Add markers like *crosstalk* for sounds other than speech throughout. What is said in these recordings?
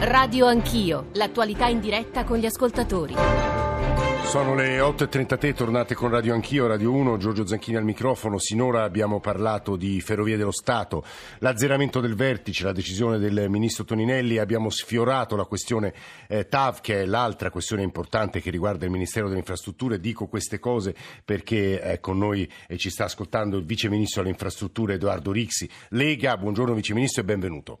Radio Anch'io, l'attualità in diretta con gli ascoltatori. Sono le 8.33, tornate con Radio Anch'io, Radio 1, Giorgio Zanchini al microfono. Sinora abbiamo parlato di Ferrovie dello Stato, l'azzeramento del vertice, la decisione del ministro Toninelli, abbiamo sfiorato la questione eh, TAV, che è l'altra questione importante che riguarda il Ministero delle Infrastrutture. Dico queste cose perché eh, con noi eh, ci sta ascoltando il Vice Ministro alle Infrastrutture Edoardo Rixi. Lega, buongiorno Vice Ministro e benvenuto.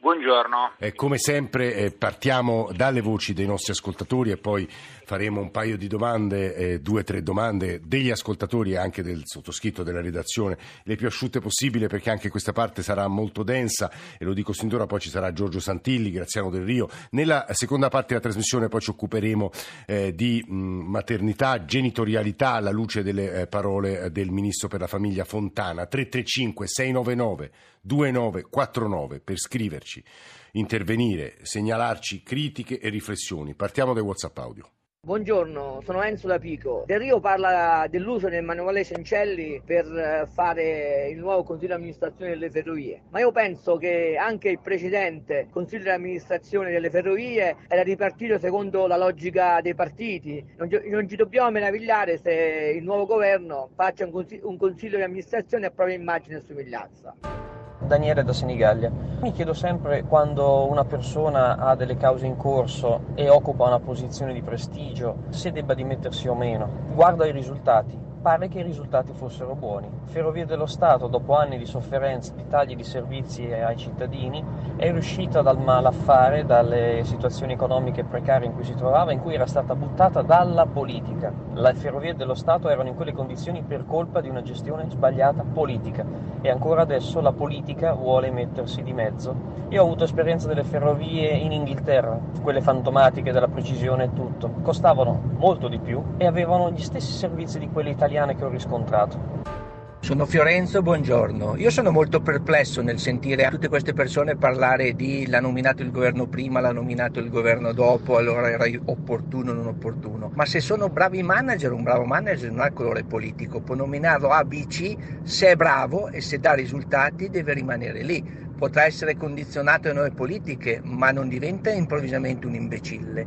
Buongiorno. Eh, come sempre eh, partiamo dalle voci dei nostri ascoltatori e poi faremo un paio di domande, eh, due o tre domande degli ascoltatori e anche del sottoscritto della redazione, le più asciutte possibile perché anche questa parte sarà molto densa e lo dico sin d'ora, poi ci sarà Giorgio Santilli, Graziano Del Rio. Nella seconda parte della trasmissione poi ci occuperemo eh, di mh, maternità, genitorialità alla luce delle eh, parole del Ministro per la Famiglia Fontana. 335 699 2949 per scriverci, intervenire, segnalarci critiche e riflessioni. Partiamo dai WhatsApp audio. Buongiorno, sono Enzo da Pico. Del Rio parla dell'uso del manuale Cencelli per eh, fare il nuovo consiglio di amministrazione delle ferrovie, ma io penso che anche il precedente consiglio di amministrazione delle ferrovie era ripartito secondo la logica dei partiti. Non non ci dobbiamo meravigliare se il nuovo governo faccia un consiglio, un consiglio di amministrazione a propria immagine e somiglianza. Daniele da Senigallia. Mi chiedo sempre quando una persona ha delle cause in corso e occupa una posizione di prestigio se debba dimettersi o meno. Guardo i risultati pare che i risultati fossero buoni. Ferrovie dello Stato, dopo anni di sofferenza, di tagli di servizi ai cittadini, è riuscita dal malaffare, dalle situazioni economiche precarie in cui si trovava, in cui era stata buttata dalla politica. Le ferrovie dello Stato erano in quelle condizioni per colpa di una gestione sbagliata politica e ancora adesso la politica vuole mettersi di mezzo. Io ho avuto esperienza delle ferrovie in Inghilterra, quelle fantomatiche della precisione e tutto. Costavano molto di più e avevano gli stessi servizi di quelle italiane italiane che ho riscontrato. Sono Fiorenzo, buongiorno. Io sono molto perplesso nel sentire tutte queste persone parlare di l'ha nominato il governo prima, l'ha nominato il governo dopo, allora era opportuno o non opportuno. Ma se sono bravi manager, un bravo manager non ha il colore politico, può nominarlo A, B, C, se è bravo e se dà risultati deve rimanere lì. Potrà essere condizionato a noi politiche, ma non diventa improvvisamente un imbecille.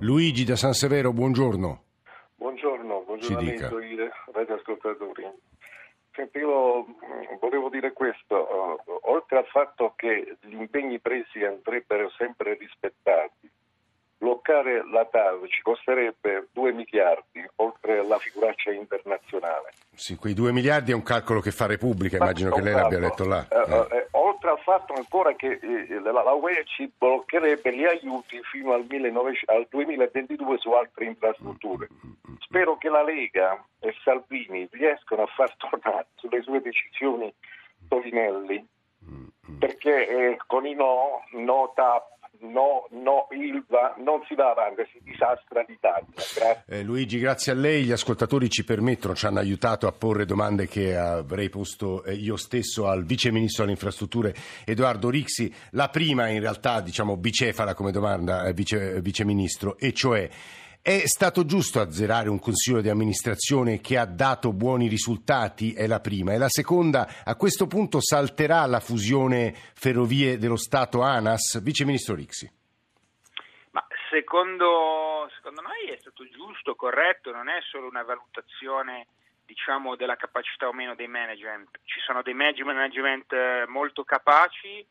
Luigi da San Severo, buongiorno. Buongiorno, buongiorno ai radioascoltatori. Senti, io mm, volevo dire questo, uh, oltre al fatto che gli impegni presi andrebbero sempre rispettati, bloccare la TAV ci costerebbe 2 miliardi, oltre alla figuraccia internazionale. Sì, quei 2 miliardi è un calcolo che fa Repubblica, immagino che lei l'abbia letto là. Eh, oltre al fatto ancora che eh, la, la UE ci bloccherebbe gli aiuti fino al, 19, al 2022 su altre infrastrutture. Mm, mm, mm, Spero che la Lega e Salvini riescano a far *laughs* tornare sulle sue decisioni Tolinelli, perché eh, con i no, no TAP, no, no Ilva, non si va avanti, si disastra l'Italia. Eh, Luigi, grazie a lei. Gli ascoltatori ci permettono, ci hanno aiutato a porre domande che avrei posto eh, io stesso al Vice Ministro delle Infrastrutture Edoardo Rixi. La prima in realtà, diciamo, bicefala come domanda, eh, Vice, Vice Ministro, e cioè è stato giusto azzerare un consiglio di amministrazione che ha dato buoni risultati? È la prima. E la seconda, a questo punto salterà la fusione Ferrovie dello Stato ANAS? Vice Ministro Rixi. Ma secondo, secondo noi è stato giusto, corretto, non è solo una valutazione diciamo, della capacità o meno dei management. Ci sono dei management eh, molto capaci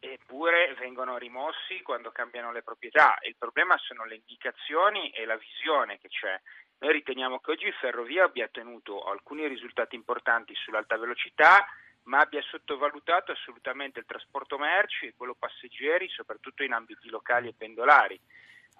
eppure vengono rimossi quando cambiano le proprietà. Il problema sono le indicazioni e la visione che c'è. Noi riteniamo che oggi Ferrovia abbia ottenuto alcuni risultati importanti sull'alta velocità, ma abbia sottovalutato assolutamente il trasporto merci e quello passeggeri, soprattutto in ambiti locali e pendolari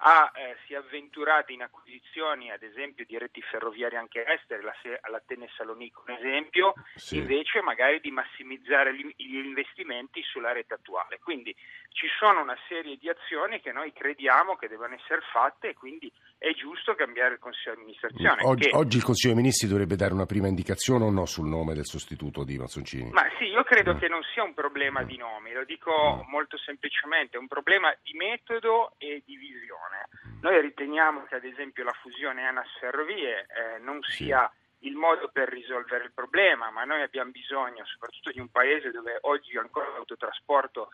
ha, eh, si è avventurato in acquisizioni ad esempio di reti ferroviarie anche estere, la, la Tene Salonico un esempio, sì. invece magari di massimizzare gli, gli, investimenti sulla rete attuale. Quindi ci sono una serie di azioni che noi crediamo che devono essere fatte e quindi è giusto cambiare il Consiglio di amministrazione. Oggi, che... oggi, il Consiglio dei Ministri dovrebbe dare una prima indicazione o no sul nome del sostituto di Mazzoncini? Ma sì, io credo mm. che non sia un problema mm. di nomi, lo dico mm. molto semplicemente, è un problema di metodo e di visione. Mm. Noi riteniamo che ad esempio la fusione ANAS Ferrovie eh, non sì. sia il modo per risolvere il problema, ma noi abbiamo bisogno soprattutto di un paese dove oggi ancora l'autotrasporto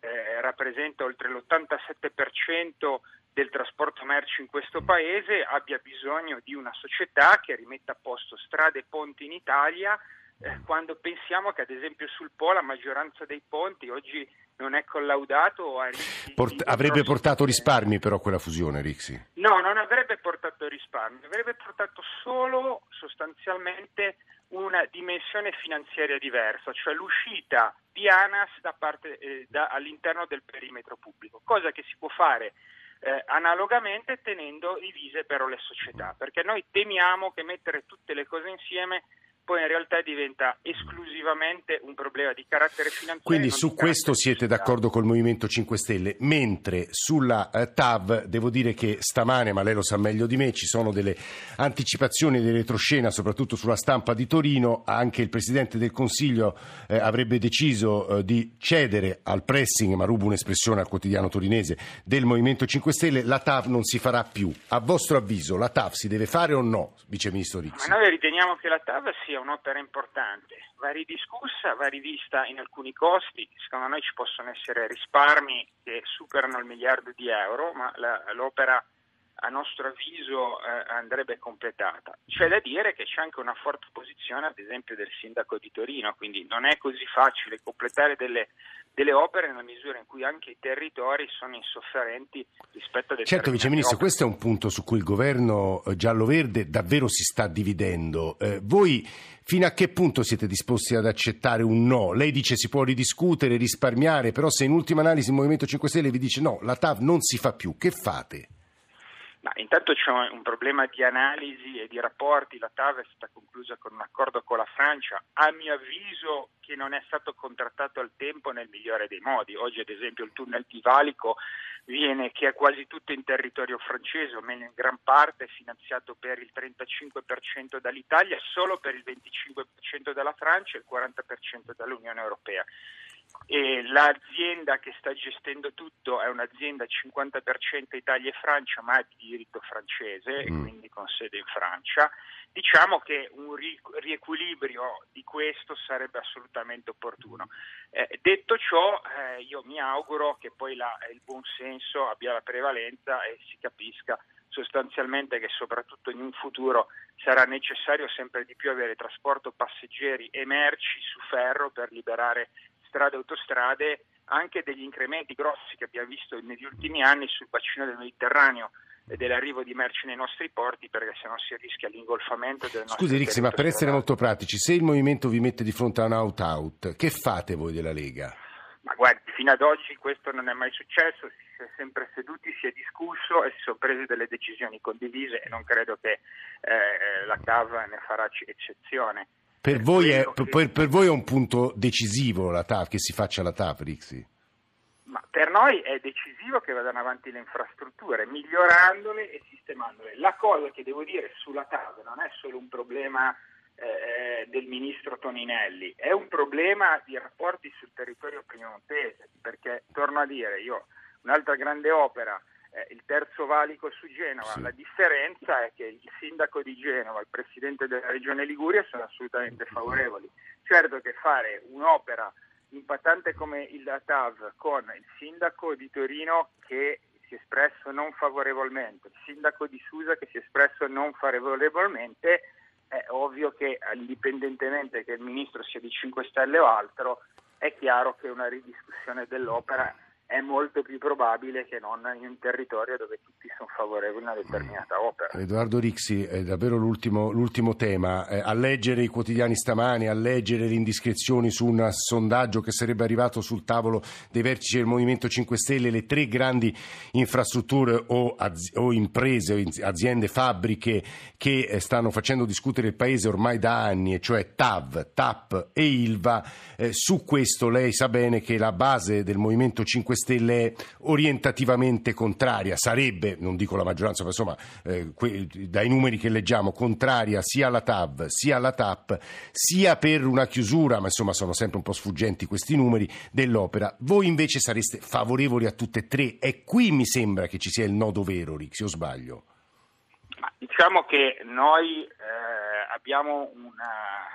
eh, rappresenta oltre l'87% del trasporto merci in questo paese, abbia bisogno di una società che rimetta a posto strade e ponti in Italia, eh, quando pensiamo che ad esempio sul Po la maggioranza dei ponti oggi non è collaudato rischi Port- avrebbe portato risparmi però quella fusione, Rixi? No, non avrebbe portato risparmi, avrebbe portato solo sostanzialmente una dimensione finanziaria diversa, cioè l'uscita di ANAS da parte, eh, da, all'interno del perimetro pubblico, cosa che si può fare eh, analogamente tenendo divise però le società, perché noi temiamo che mettere tutte le cose insieme poi in realtà diventa esclusivamente un problema di carattere finanziario. Quindi su questo siete d'accordo col Movimento 5 Stelle, mentre sulla eh, TAV devo dire che stamane, ma lei lo sa meglio di me, ci sono delle anticipazioni di retroscena, soprattutto sulla stampa di Torino, anche il Presidente del Consiglio eh, avrebbe deciso eh, di cedere al pressing, ma rubo un'espressione al quotidiano torinese, del Movimento 5 Stelle, la TAV non si farà più. A vostro avviso la TAV si deve fare o no, Vice Ministro Rixi? Ma noi riteniamo che la TAV sia un'opera importante, va ridiscussa, va rivista in alcuni costi, secondo noi ci possono essere risparmi che superano il miliardo di euro, ma la, l'opera a nostro avviso eh, andrebbe completata. C'è da dire che c'è anche una forte posizione, ad esempio, del sindaco di Torino, quindi non è così facile completare delle, delle opere nella misura in cui anche i territori sono insofferenti rispetto a dei Certo, Vice Ministro, questo è un punto su cui il governo eh, giallo-verde davvero si sta dividendo. Eh, voi fino a che punto siete disposti ad accettare un no? Lei dice si può ridiscutere, risparmiare, però se in ultima analisi il Movimento 5 Stelle vi dice no, la TAV non si fa più, che fate? Ma intanto c'è un problema di analisi e di rapporti, la TAV è stata conclusa con un accordo con la Francia, a mio avviso che non è stato contrattato al tempo nel migliore dei modi. Oggi ad esempio il tunnel di Valico viene, che è quasi tutto in territorio francese, o meno in gran parte finanziato per il 35% dall'Italia, solo per il 25% dalla Francia e il 40% dall'Unione Europea. E l'azienda che sta gestendo tutto è un'azienda 50% Italia e Francia, ma di diritto francese, mm. quindi con sede in Francia. Diciamo che un riequilibrio di questo sarebbe assolutamente opportuno. Eh, detto ciò, eh, io mi auguro che poi la, il buon senso abbia la prevalenza e si capisca sostanzialmente che soprattutto in un futuro sarà necessario sempre di più avere trasporto passeggeri e merci su ferro per liberare strade e autostrade, anche degli incrementi grossi che abbiamo visto negli ultimi anni sul bacino del Mediterraneo e dell'arrivo di merci nei nostri porti perché se no si rischia l'ingolfamento del nostro Scusi Rixi, ma per essere molto pratici, se il movimento vi mette di fronte a un out-out, che fate voi della Lega? Ma guardi, fino ad oggi questo non è mai successo, si è sempre seduti, si è discusso e si sono prese delle decisioni condivise e non credo che eh, la CAV ne farà eccezione. Per voi, è, per, per voi, è, un punto decisivo la TAV, che si faccia la TAV, Rixi? Ma per noi è decisivo che vadano avanti le infrastrutture, migliorandole e sistemandole. La cosa che devo dire sulla TAV non è solo un problema eh, del ministro Toninelli, è un problema di rapporti sul territorio piemontese, perché torno a dire, io un'altra grande opera eh, il terzo valico su Genova. Sì. La differenza è che il sindaco di Genova e il presidente della regione Liguria sono assolutamente favorevoli. Certo che fare un'opera impattante come il TAV con il sindaco di Torino che si è espresso non favorevolmente, il sindaco di Susa che si è espresso non favorevolmente, è ovvio che indipendentemente che il ministro sia di 5 Stelle o altro, è chiaro che una ridiscussione dell'opera è molto più probabile che non in un territorio dove tutti sono favorevoli a una determinata opera. Edoardo Rixi, è davvero l'ultimo, l'ultimo tema. Eh, a leggere i quotidiani stamani, a leggere le indiscrezioni su un sondaggio che sarebbe arrivato sul tavolo dei vertici del Movimento 5 Stelle, le tre grandi infrastrutture o, az- o imprese, aziende, fabbriche che eh, stanno facendo discutere il Paese ormai da anni, e cioè TAV, TAP e ILVA. Eh, su questo lei sa bene che la base del Movimento 5 Stelle è orientativamente contraria, sarebbe, non dico la maggioranza, ma insomma eh, que- dai numeri che leggiamo, contraria sia alla TAV sia alla TAP, sia per una chiusura, ma insomma sono sempre un po' sfuggenti questi numeri, dell'opera. Voi invece sareste favorevoli a tutte e tre e qui mi sembra che ci sia il nodo vero, Rixi, o sbaglio? Diciamo che noi eh, abbiamo una,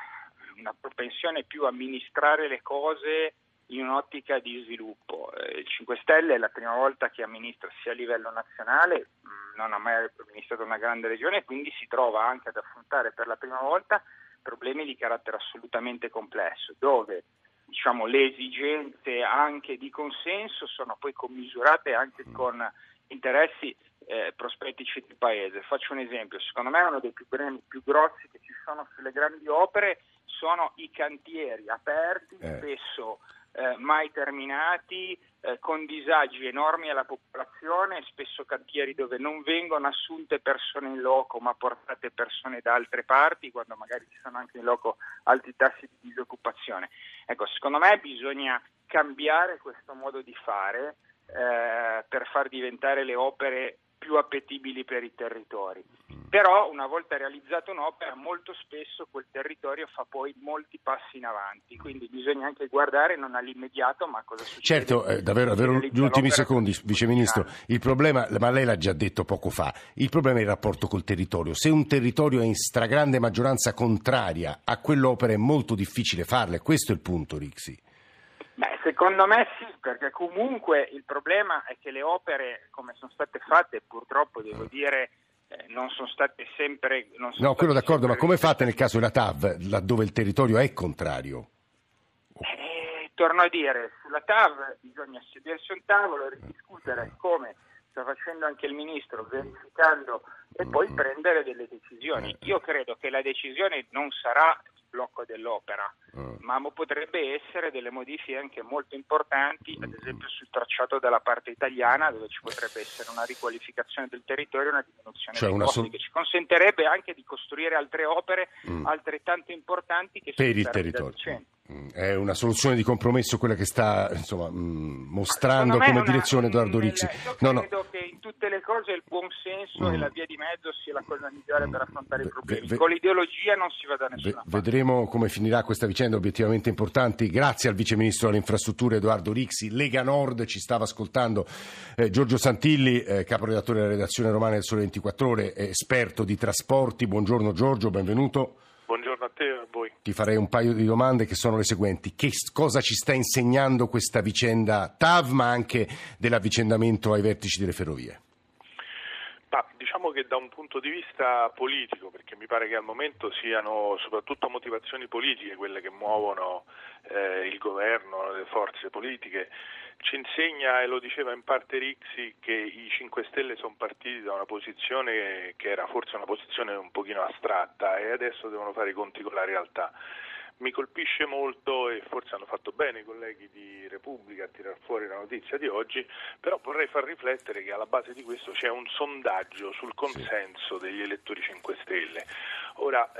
una propensione più a amministrare le cose in un'ottica di sviluppo. Eh, il 5 Stelle è la prima volta che amministra sia a livello nazionale, mh, non ha mai amministrato una grande regione, quindi si trova anche ad affrontare per la prima volta problemi di carattere assolutamente complesso, dove diciamo, le esigenze anche di consenso sono poi commisurate anche con interessi eh, prospettici del Paese. Faccio un esempio, secondo me uno dei più problemi più grossi che ci sono sulle grandi opere sono i cantieri aperti, eh. spesso eh, mai terminati, eh, con disagi enormi alla popolazione, spesso cantieri dove non vengono assunte persone in loco ma portate persone da altre parti quando magari ci sono anche in loco alti tassi di disoccupazione. Ecco, secondo me bisogna cambiare questo modo di fare eh, per far diventare le opere più appetibili per i territori. Però una volta realizzata un'opera molto spesso quel territorio fa poi molti passi in avanti, quindi bisogna anche guardare non all'immediato ma a cosa succede. Certo, eh, davvero, davvero gli ultimi secondi, Vice Ministro, il problema, ma lei l'ha già detto poco fa, il problema è il rapporto col territorio. Se un territorio è in stragrande maggioranza contraria a quell'opera è molto difficile farle, questo è il punto Rixi. Beh, secondo me sì, perché comunque il problema è che le opere come sono state fatte, purtroppo devo dire, eh, non sono state sempre... Sono no, state quello d'accordo, ma come fate nel caso della TAV, laddove il territorio è contrario? Eh, torno a dire, sulla TAV bisogna sedersi a un tavolo e discutere come sta facendo anche il Ministro, verificando e poi mm. prendere delle decisioni. Io credo che la decisione non sarà blocco dell'opera, uh. ma potrebbe essere delle modifiche anche molto importanti, ad esempio sul tracciato della parte italiana, dove ci potrebbe essere una riqualificazione del territorio e una diminuzione cioè dei una costi, sol- che ci consentirebbe anche di costruire altre opere mm. altrettanto importanti che per il territorio. Mm, è una soluzione di compromesso quella che sta insomma, mm, mostrando come una, direzione Edoardo Rixi. Io no, credo no. che in tutte le cose il buon senso mm. e la via di mezzo sia la cosa migliore mm. per affrontare i problemi. Ve, Con l'ideologia non si va da nessuna ve, parte. Vedremo come finirà questa vicenda obiettivamente importante. Grazie al Vice Ministro delle Infrastrutture Edoardo Rixi. Lega Nord ci stava ascoltando eh, Giorgio Santilli, eh, caporedattore della redazione romana del Sole 24 Ore, esperto di trasporti. Buongiorno Giorgio, benvenuto. Te e a voi. Ti farei un paio di domande che sono le seguenti. Che cosa ci sta insegnando questa vicenda TAV, ma anche dell'avvicendamento ai vertici delle ferrovie? Ma diciamo che da un punto di vista politico, perché mi pare che al momento siano soprattutto motivazioni politiche quelle che muovono eh, il governo, le forze politiche, ci insegna, e lo diceva in parte Rixi, che i 5 Stelle sono partiti da una posizione che era forse una posizione un pochino astratta e adesso devono fare i conti con la realtà. Mi colpisce molto e forse hanno fatto bene i colleghi di Repubblica a tirar fuori la notizia di oggi, però vorrei far riflettere che alla base di questo c'è un sondaggio sul consenso degli elettori 5 Stelle. Ora,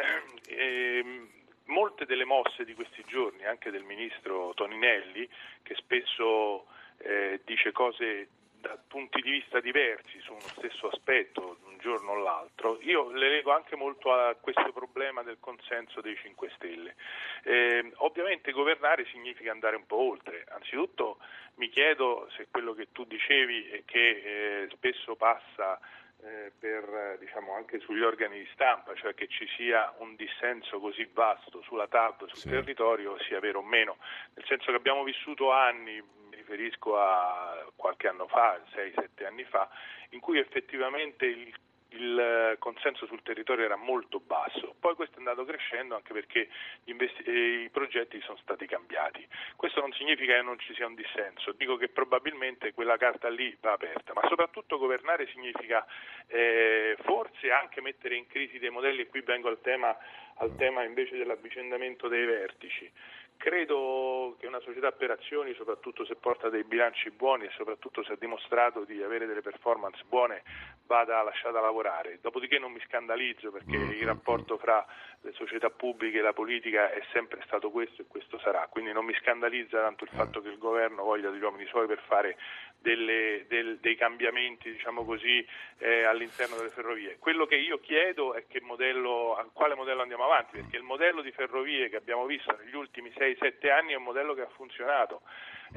ehm, molte delle mosse di questi giorni, anche del ministro Toninelli, che spesso eh, dice cose da punti di vista diversi su uno stesso aspetto un giorno o l'altro, io le leggo anche molto a questo problema del consenso dei 5 Stelle. Eh, ovviamente governare significa andare un po' oltre. Anzitutto mi chiedo se quello che tu dicevi e che eh, spesso passa eh, per, diciamo, anche sugli organi di stampa, cioè che ci sia un dissenso così vasto sulla TAP, sul sì. territorio, sia vero o meno, nel senso che abbiamo vissuto anni, mi riferisco a qualche anno fa, 6-7 anni fa, in cui effettivamente il il consenso sul territorio era molto basso, poi questo è andato crescendo anche perché investi- eh, i progetti sono stati cambiati. Questo non significa che non ci sia un dissenso, dico che probabilmente quella carta lì va aperta, ma soprattutto governare significa eh, forse anche mettere in crisi dei modelli, e qui vengo al tema, al tema invece dell'avvicendamento dei vertici. Credo che una società per azioni, soprattutto se porta dei bilanci buoni e soprattutto se ha dimostrato di avere delle performance buone, vada lasciata lavorare. Dopodiché non mi scandalizzo perché mm, il rapporto fra le società pubbliche e la politica è sempre stato questo e questo sarà. Quindi non mi scandalizza tanto il fatto che il governo voglia degli uomini suoi per fare delle, del, dei cambiamenti diciamo così, eh, all'interno delle ferrovie. Quello che io chiedo è che modello, a quale modello andiamo avanti, perché il modello di ferrovie che abbiamo visto negli ultimi 6-7 anni è un modello che ha funzionato.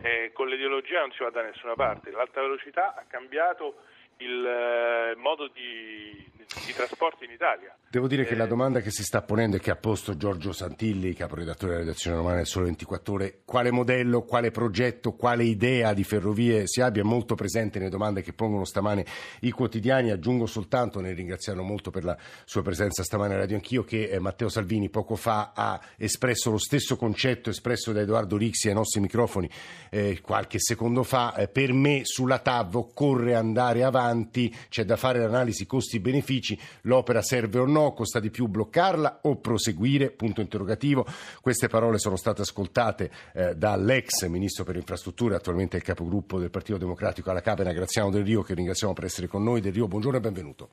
Eh, con l'ideologia non si va da nessuna parte, l'alta velocità ha cambiato il eh, modo di di trasporti in Italia. Devo dire che Eh, la domanda che si sta ponendo e che ha posto Giorgio Santilli, caporedattore della redazione romana del Sole 24 Ore, quale modello, quale progetto, quale idea di ferrovie si abbia, è molto presente nelle domande che pongono stamane i quotidiani. Aggiungo soltanto, nel ringraziarlo molto per la sua presenza stamane a Radio Anch'io, che eh, Matteo Salvini poco fa ha espresso lo stesso concetto espresso da Edoardo Rixi ai nostri microfoni eh, qualche secondo fa. Eh, per me sulla TAV occorre andare avanti, c'è da fare l'analisi costi-benefici, l'opera serve o no, costa di più bloccarla o proseguire? Punto interrogativo. Queste parole sono state ascoltate eh, dall'ex ministro per le infrastrutture, attualmente il capogruppo del Partito Democratico alla Camera, Graziano Del Rio, che ringraziamo per essere con noi. Del Rio, buongiorno e benvenuto.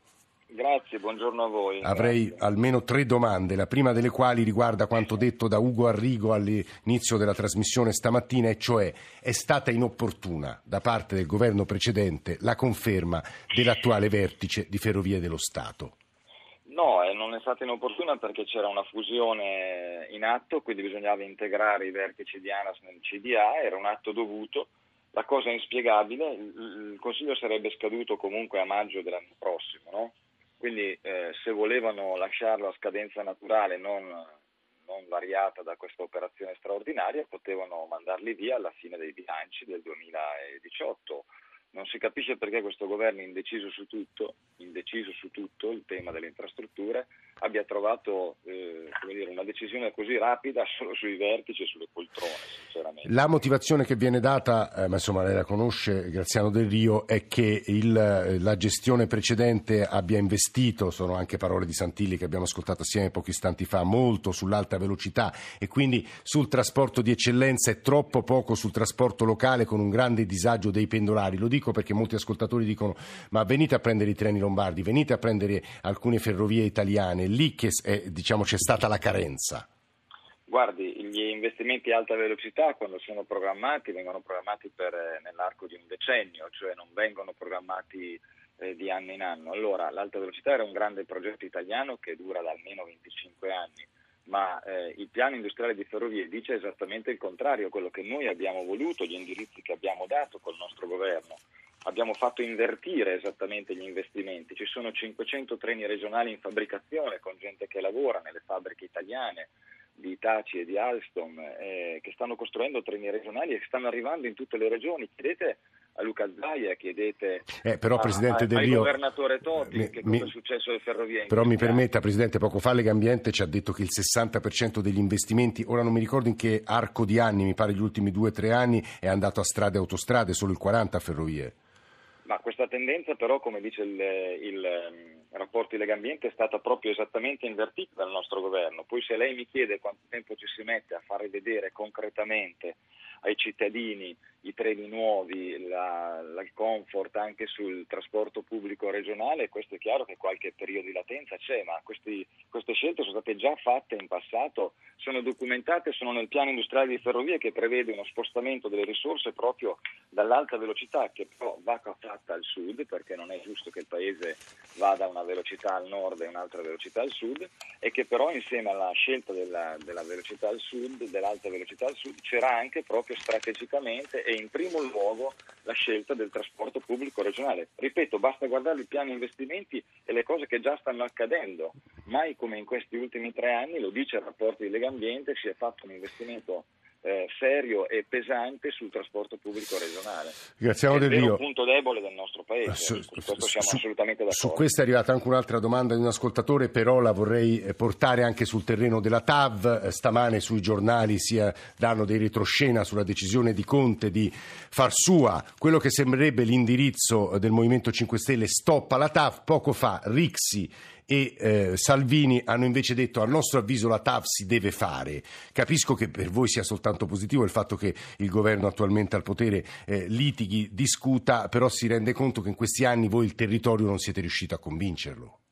Grazie, buongiorno a voi. Avrei Grazie. almeno tre domande, la prima delle quali riguarda quanto detto da Ugo Arrigo all'inizio della trasmissione stamattina, e cioè è stata inopportuna da parte del governo precedente la conferma dell'attuale vertice di Ferrovie dello Stato. No, eh, non è stata inopportuna perché c'era una fusione in atto, quindi bisognava integrare i vertici di ANAS nel CDA, era un atto dovuto. La cosa è inspiegabile, il, il Consiglio sarebbe scaduto comunque a maggio dell'anno prossimo, no? Quindi eh, se volevano lasciarlo a scadenza naturale non, non variata da questa operazione straordinaria, potevano mandarli via alla fine dei bilanci del 2018. Non si capisce perché questo governo indeciso su tutto, indeciso su tutto il tema delle infrastrutture, abbia trovato eh, dire, una decisione così rapida solo sui vertici e sulle poltrone. La motivazione che viene data, eh, ma insomma lei la conosce, Graziano Del Rio, è che il, eh, la gestione precedente abbia investito, sono anche parole di Santilli che abbiamo ascoltato assieme pochi istanti fa, molto sull'alta velocità e quindi sul trasporto di eccellenza e troppo poco sul trasporto locale con un grande disagio dei pendolari. Lo dico perché molti ascoltatori dicono ma venite a prendere i treni lombardi, venite a prendere alcune ferrovie italiane, lì che eh, diciamo, c'è stata la carenza. Guardi, gli investimenti a alta velocità quando sono programmati vengono programmati per, eh, nell'arco di un decennio, cioè non vengono programmati eh, di anno in anno. Allora, l'alta velocità era un grande progetto italiano che dura da almeno 25 anni, ma eh, il piano industriale di ferrovie dice esattamente il contrario, quello che noi abbiamo voluto, gli indirizzi che abbiamo dato col nostro governo. Abbiamo fatto invertire esattamente gli investimenti, ci sono 500 treni regionali in fabbricazione con gente che lavora nelle fabbriche italiane di Itaci e di Alstom eh, che stanno costruendo treni regionali e che stanno arrivando in tutte le regioni. Chiedete a Luca Zaia, chiedete Eh, però, Presidente a- Del al Rio, governatore Totti mi- che mi- cosa è successo alle ferrovie. Però mi permetta, Presidente, poco fa Legambiente ci ha detto che il 60% degli investimenti, ora non mi ricordo in che arco di anni, mi pare gli ultimi due o tre anni, è andato a strade e autostrade, solo il 40% a ferrovie. Ma questa tendenza però, come dice il, il ehm, rapporto di Legambiente, è stata proprio esattamente invertita dal nostro governo. Poi se lei mi chiede quanto tempo ci si mette a far vedere concretamente ai cittadini i treni nuovi, la, la- comfort anche sul trasporto pubblico regionale, questo è chiaro che qualche periodo di latenza c'è, ma questi- queste scelte sono state già fatte in passato, sono documentate, sono nel piano industriale di ferrovie che prevede uno spostamento delle risorse proprio dall'alta velocità che però va fatta al sud perché non è giusto che il paese vada a una velocità al nord e un'altra velocità al sud e che però insieme alla scelta della, della velocità al sud, dell'alta velocità al sud, c'era anche proprio strategicamente in primo luogo la scelta del trasporto pubblico regionale. Ripeto, basta guardare i piani investimenti e le cose che già stanno accadendo. Mai come in questi ultimi tre anni, lo dice il rapporto di Legambiente, si è fatto un investimento eh, serio e pesante sul trasporto pubblico regionale. Graziano È Rio. punto debole del nostro paese, Su, su questo siamo su- assolutamente d'accordo. su questa è arrivata anche un'altra domanda di un ascoltatore, però la vorrei eh, portare anche sul terreno della TAV. Eh, Stamane sui giornali si eh, danno dei retroscena sulla decisione di Conte di far sua quello che sembrerebbe l'indirizzo del Movimento 5 Stelle, stop alla TAV. Poco fa Rixi e eh, Salvini hanno invece detto a nostro avviso la TAV si deve fare. Capisco che per voi sia soltanto positivo il fatto che il governo attualmente al potere eh, litighi, discuta, però si rende conto che in questi anni voi il territorio non siete riusciti a convincerlo.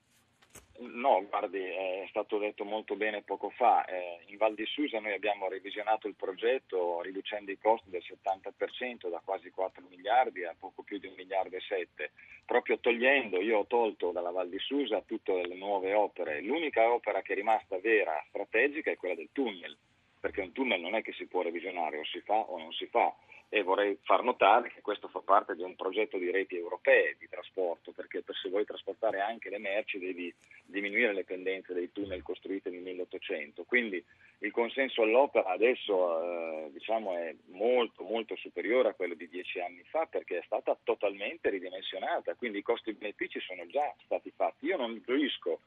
No, guardi, è stato detto molto bene poco fa. Eh, in Val di Susa noi abbiamo revisionato il progetto riducendo i costi del 70% da quasi 4 miliardi a poco più di 1 miliardo e 7, proprio togliendo, io ho tolto dalla Val di Susa tutte le nuove opere. L'unica opera che è rimasta vera, strategica, è quella del tunnel. Perché un tunnel non è che si può revisionare o si fa o non si fa e vorrei far notare che questo fa parte di un progetto di reti europee di trasporto, perché se vuoi trasportare anche le merci devi diminuire le pendenze dei tunnel costruiti nel 1800. Quindi il consenso all'opera adesso eh, diciamo è molto molto superiore a quello di dieci anni fa perché è stata totalmente ridimensionata, quindi i costi benefici sono già stati fatti. Io non riesco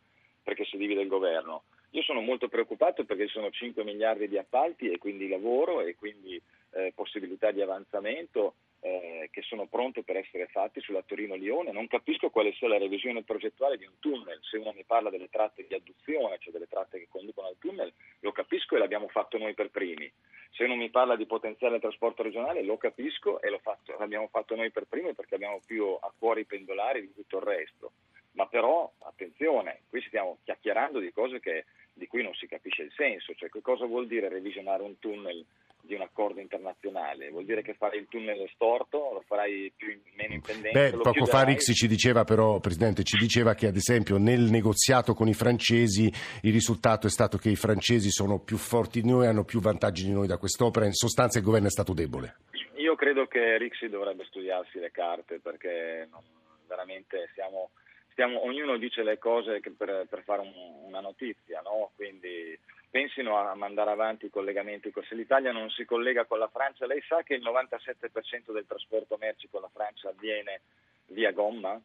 perché si divide il governo. Io sono molto preoccupato perché ci sono 5 miliardi di appalti e quindi lavoro e quindi eh, possibilità di avanzamento eh, che sono pronte per essere fatti sulla Torino-Lione. Non capisco quale sia la revisione progettuale di un tunnel. Se uno mi parla delle tratte di adduzione, cioè delle tratte che conducono al tunnel, lo capisco e l'abbiamo fatto noi per primi. Se uno mi parla di potenziale trasporto regionale, lo capisco e fatto, l'abbiamo fatto noi per primi perché abbiamo più a cuore i pendolari di tutto il resto. Ma però, attenzione, qui stiamo chiacchierando di cose che, di cui non si capisce il senso, cioè che cosa vuol dire revisionare un tunnel di un accordo internazionale, vuol dire che fare il tunnel storto lo farai più meno impendente. Beh, poco fa Rixi ci diceva però, Presidente, ci diceva che ad esempio nel negoziato con i francesi il risultato è stato che i francesi sono più forti di noi, hanno più vantaggi di noi da quest'opera, in sostanza il governo è stato debole. Io credo che Rixi dovrebbe studiarsi le carte perché non, veramente siamo, stiamo, ognuno dice le cose per, per fare un, una notizia, no? quindi pensino a mandare avanti i collegamenti. Se l'Italia non si collega con la Francia, lei sa che il 97% del trasporto merci con la Francia avviene via gomma?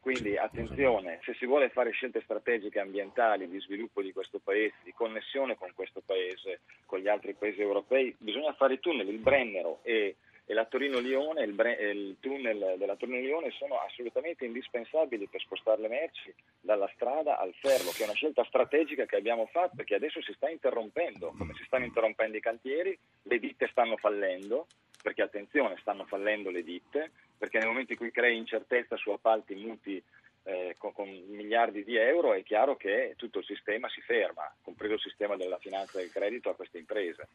Quindi attenzione, se si vuole fare scelte strategiche ambientali di sviluppo di questo paese, di connessione con questo paese, con gli altri paesi europei, bisogna fare i tunnel, il Brennero e e la Torino-Lione, il, il, tunnel della Torino-Lione sono assolutamente indispensabili per spostare le merci dalla strada al ferro, che è una scelta strategica che abbiamo fatto perché adesso si sta interrompendo, come si stanno interrompendo i cantieri, le ditte stanno fallendo, perché attenzione, stanno fallendo le ditte, perché nel momento in cui crei incertezza su appalti muti eh, con, con, miliardi di euro è chiaro che tutto il sistema si ferma, compreso il sistema della finanza e del credito a queste imprese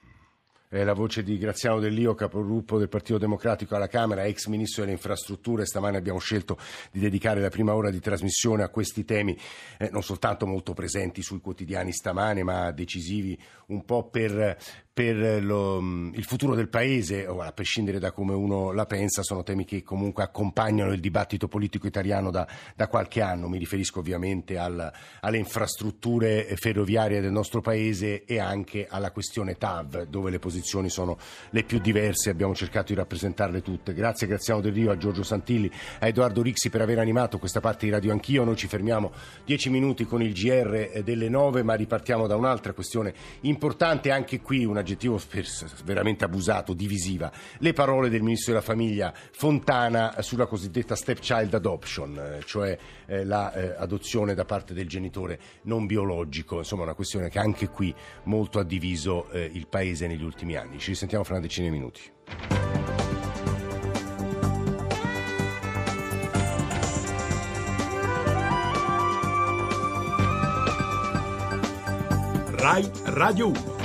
eh, la voce di Graziano Dell'Io, capogruppo del Partito Democratico alla Camera, ex ministro delle infrastrutture. Stamane abbiamo scelto di dedicare la prima ora di trasmissione a questi temi, eh, non soltanto molto presenti sui quotidiani stamane, ma decisivi un po' per, per lo, il futuro del Paese, a prescindere da come uno la pensa, sono temi che comunque accompagnano il dibattito politico italiano da, da qualche anno. Mi riferisco ovviamente al, alle infrastrutture ferroviarie del nostro Paese e anche alla questione TAV, dove le posizioni sono le più diverse, abbiamo cercato di rappresentarle tutte. Grazie a Graziano Del Rio, a Giorgio Santilli, a Edoardo Rixi per aver animato questa parte di Radio Anch'io. Noi ci fermiamo dieci minuti con il GR delle nove, ma ripartiamo da un'altra questione importante, anche qui un aggettivo veramente abusato, divisiva. Le parole del Ministro della Famiglia Fontana sulla cosiddetta stepchild adoption, cioè eh, l'adozione la, eh, da parte del genitore non biologico, insomma una questione che anche qui molto ha diviso eh, il Paese negli ultimi anni. Ci risentiamo fra una decina di minuti. RAI Radio 1